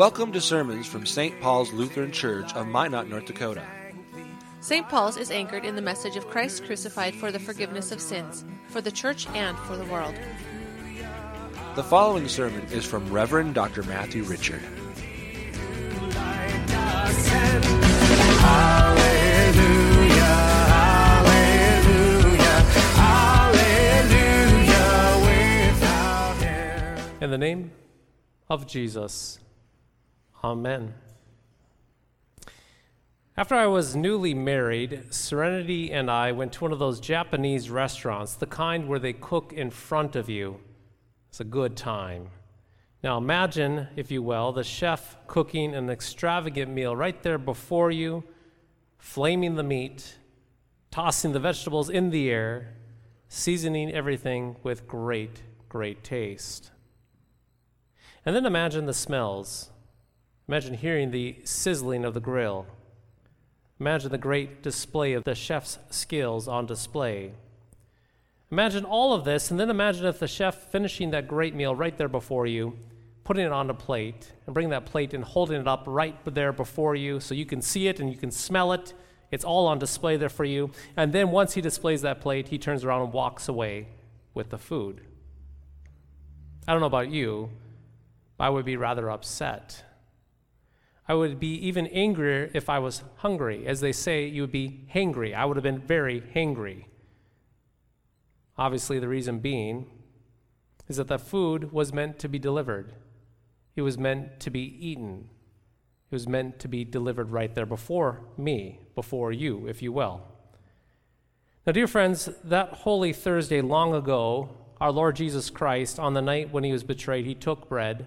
Welcome to sermons from St. Paul's Lutheran Church of Minot, North Dakota. St. Paul's is anchored in the message of Christ crucified for the forgiveness of sins, for the church and for the world. The following sermon is from Reverend Dr. Matthew Richard. In the name of Jesus, Amen. After I was newly married, Serenity and I went to one of those Japanese restaurants, the kind where they cook in front of you. It's a good time. Now imagine, if you will, the chef cooking an extravagant meal right there before you, flaming the meat, tossing the vegetables in the air, seasoning everything with great, great taste. And then imagine the smells. Imagine hearing the sizzling of the grill. Imagine the great display of the chef's skills on display. Imagine all of this, and then imagine if the chef finishing that great meal right there before you, putting it on a plate, and bringing that plate and holding it up right there before you so you can see it and you can smell it. It's all on display there for you. And then once he displays that plate, he turns around and walks away with the food. I don't know about you, but I would be rather upset. I would be even angrier if I was hungry. As they say, you would be hangry. I would have been very hangry. Obviously, the reason being is that the food was meant to be delivered, it was meant to be eaten, it was meant to be delivered right there before me, before you, if you will. Now, dear friends, that Holy Thursday long ago, our Lord Jesus Christ, on the night when he was betrayed, he took bread.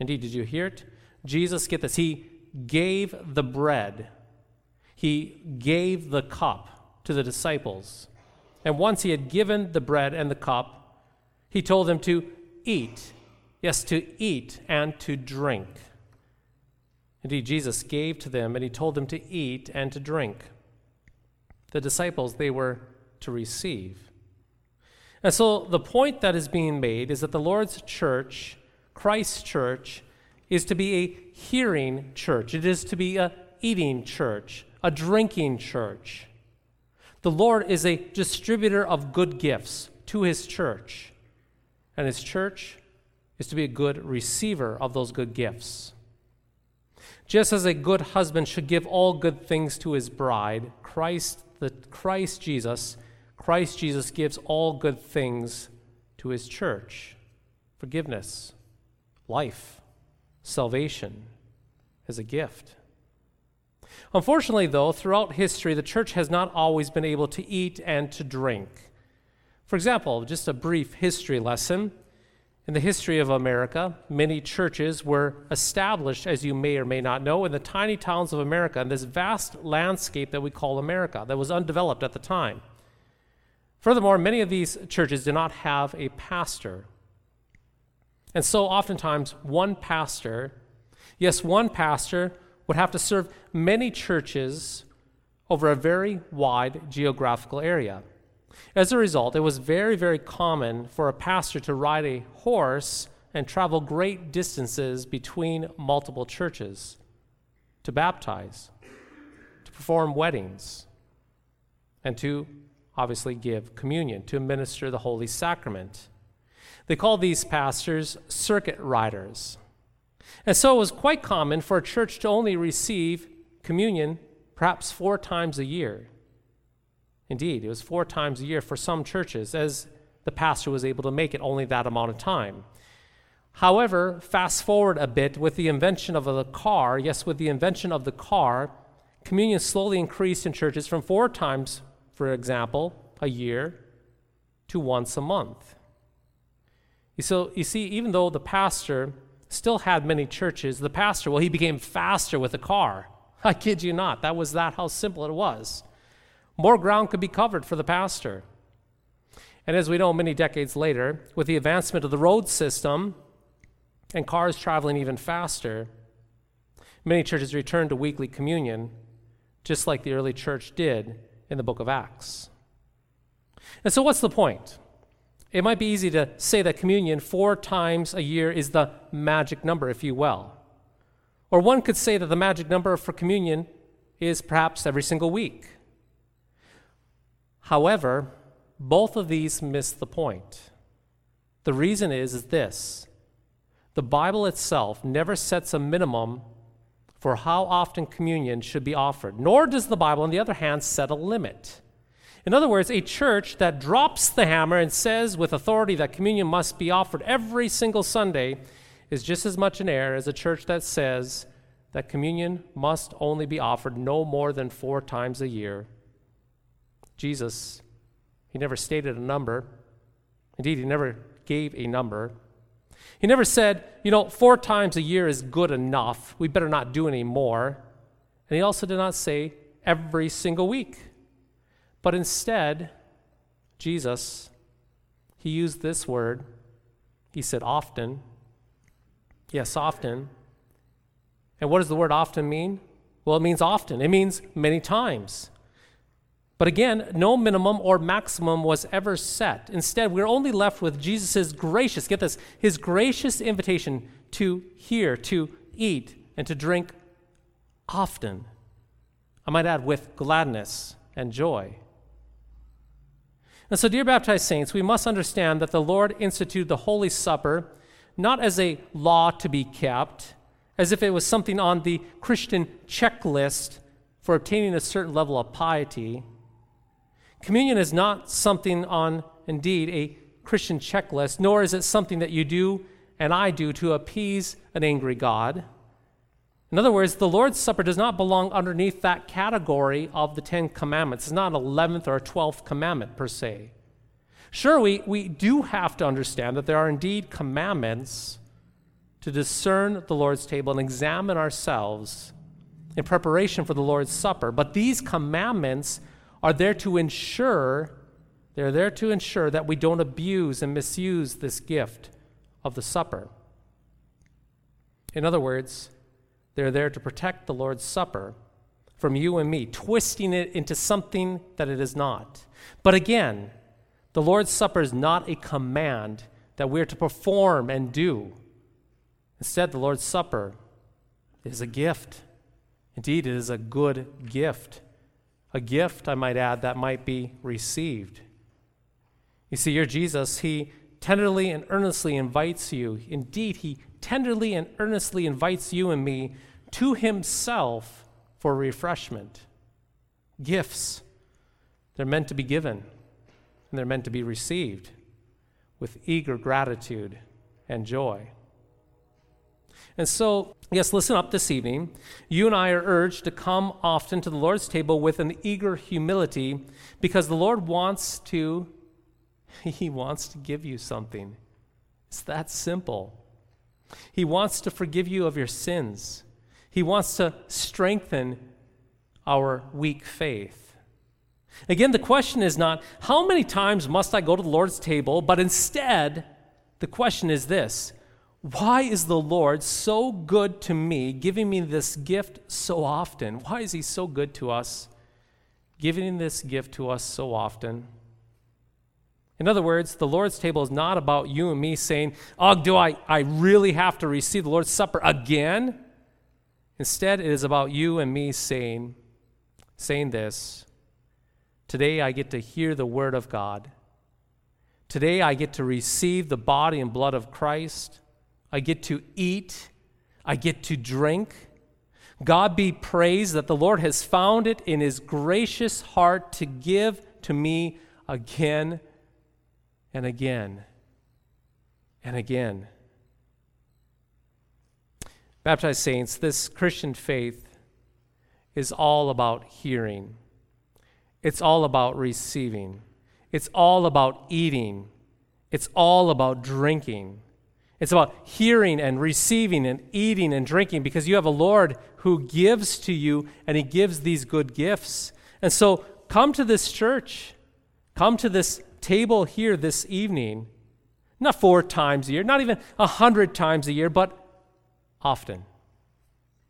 Indeed, did you hear it? Jesus, get this, he gave the bread, he gave the cup to the disciples. And once he had given the bread and the cup, he told them to eat. Yes, to eat and to drink. Indeed, Jesus gave to them and he told them to eat and to drink. The disciples, they were to receive. And so the point that is being made is that the Lord's church Christ's church is to be a hearing church, it is to be a eating church, a drinking church. The Lord is a distributor of good gifts to his church, and his church is to be a good receiver of those good gifts. Just as a good husband should give all good things to his bride, Christ, the Christ Jesus, Christ Jesus gives all good things to his church. Forgiveness, life, salvation as a gift. Unfortunately, though, throughout history, the church has not always been able to eat and to drink. For example, just a brief history lesson. In the history of America, many churches were established, as you may or may not know, in the tiny towns of America, in this vast landscape that we call America, that was undeveloped at the time. Furthermore, many of these churches did not have a pastor and so, oftentimes, one pastor, yes, one pastor would have to serve many churches over a very wide geographical area. As a result, it was very, very common for a pastor to ride a horse and travel great distances between multiple churches to baptize, to perform weddings, and to obviously give communion, to administer the Holy Sacrament. They called these pastors circuit riders. And so it was quite common for a church to only receive communion perhaps four times a year. Indeed, it was four times a year for some churches, as the pastor was able to make it only that amount of time. However, fast forward a bit with the invention of the car, yes, with the invention of the car, communion slowly increased in churches from four times, for example, a year to once a month. So you see, even though the pastor still had many churches. The pastor, well, he became faster with a car. I kid you not. That was that how simple it was. More ground could be covered for the pastor. And as we know, many decades later, with the advancement of the road system and cars traveling even faster, many churches returned to weekly communion, just like the early church did in the book of Acts. And so, what's the point? It might be easy to say that communion four times a year is the magic number, if you will. Or one could say that the magic number for communion is perhaps every single week. However, both of these miss the point. The reason is, is this the Bible itself never sets a minimum for how often communion should be offered, nor does the Bible, on the other hand, set a limit. In other words, a church that drops the hammer and says with authority that communion must be offered every single Sunday is just as much an error as a church that says that communion must only be offered no more than four times a year. Jesus, he never stated a number. Indeed, he never gave a number. He never said, you know, four times a year is good enough. We better not do any more. And he also did not say every single week. But instead, Jesus, he used this word. He said often. Yes, often. And what does the word often mean? Well, it means often, it means many times. But again, no minimum or maximum was ever set. Instead, we're only left with Jesus' gracious, get this, his gracious invitation to hear, to eat, and to drink often. I might add, with gladness and joy. And so, dear baptized saints, we must understand that the Lord instituted the Holy Supper not as a law to be kept, as if it was something on the Christian checklist for obtaining a certain level of piety Communion is not something on, indeed, a Christian checklist, nor is it something that you do and I do to appease an angry God. In other words, the Lord's Supper does not belong underneath that category of the Ten Commandments. It's not an 11th or a 12th commandment per se. Sure, we, we do have to understand that there are indeed commandments to discern the Lord's table and examine ourselves in preparation for the Lord's Supper. But these commandments are there to ensure they're there to ensure that we don't abuse and misuse this gift of the supper. In other words, they're there to protect the Lord's Supper from you and me, twisting it into something that it is not. But again, the Lord's Supper is not a command that we're to perform and do. Instead, the Lord's Supper is a gift. Indeed, it is a good gift a gift, I might add, that might be received. You see, your Jesus, he tenderly and earnestly invites you. Indeed, he tenderly and earnestly invites you and me to himself for refreshment. Gifts, they're meant to be given and they're meant to be received with eager gratitude and joy. And so, yes, listen up this evening. You and I are urged to come often to the Lord's table with an eager humility because the Lord wants to he wants to give you something. It's that simple. He wants to forgive you of your sins. He wants to strengthen our weak faith. Again, the question is not how many times must I go to the Lord's table, but instead, the question is this why is the Lord so good to me, giving me this gift so often? Why is He so good to us, giving this gift to us so often? In other words, the Lord's table is not about you and me saying, Oh, do I, I really have to receive the Lord's Supper again? Instead, it is about you and me saying, saying this Today I get to hear the Word of God. Today I get to receive the body and blood of Christ. I get to eat, I get to drink. God be praised that the Lord has found it in his gracious heart to give to me again and again and again. Baptized saints, this Christian faith is all about hearing. It's all about receiving. It's all about eating. It's all about drinking. It's about hearing and receiving and eating and drinking because you have a Lord who gives to you and he gives these good gifts. And so come to this church, come to this table here this evening, not four times a year, not even a hundred times a year, but often.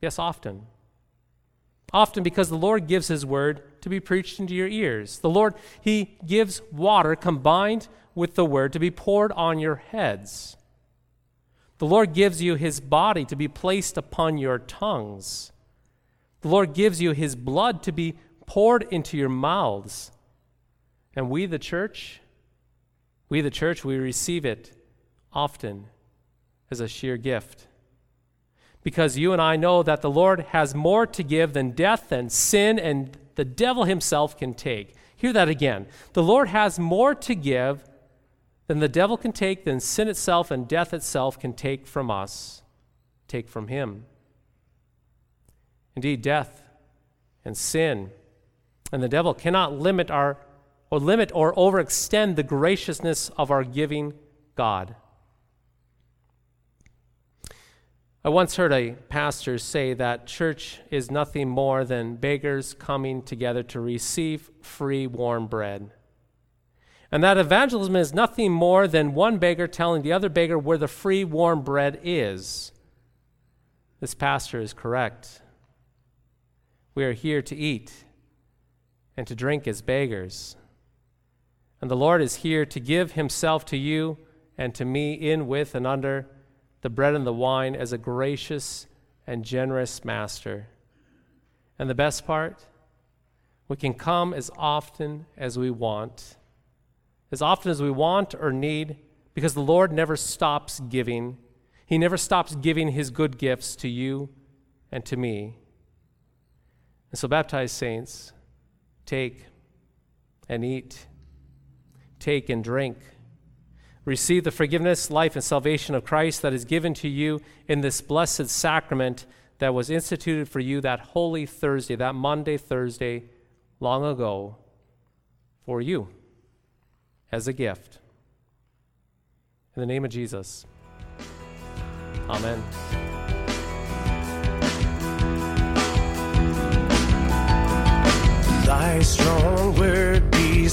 Yes, often. Often because the Lord gives his word to be preached into your ears. The Lord, he gives water combined with the word to be poured on your heads. The Lord gives you his body to be placed upon your tongues. The Lord gives you his blood to be poured into your mouths. And we, the church, we, the church, we receive it often as a sheer gift. Because you and I know that the Lord has more to give than death and sin and the devil himself can take. Hear that again. The Lord has more to give than the devil can take, than sin itself and death itself can take from us, take from him. Indeed, death and sin and the devil cannot limit our or limit or overextend the graciousness of our giving God. I once heard a pastor say that church is nothing more than beggars coming together to receive free warm bread and that evangelism is nothing more than one beggar telling the other beggar where the free warm bread is. This pastor is correct. We are here to eat and to drink as beggars. And the Lord is here to give himself to you and to me in, with, and under the bread and the wine as a gracious and generous master. And the best part, we can come as often as we want as often as we want or need, because the Lord never stops giving. He never stops giving His good gifts to you and to me. And so, baptized saints, take and eat, take and drink. Receive the forgiveness, life, and salvation of Christ that is given to you in this blessed sacrament that was instituted for you that holy Thursday, that Maundy, Thursday, long ago, for you as a gift. In the name of Jesus. Amen. Thy strong word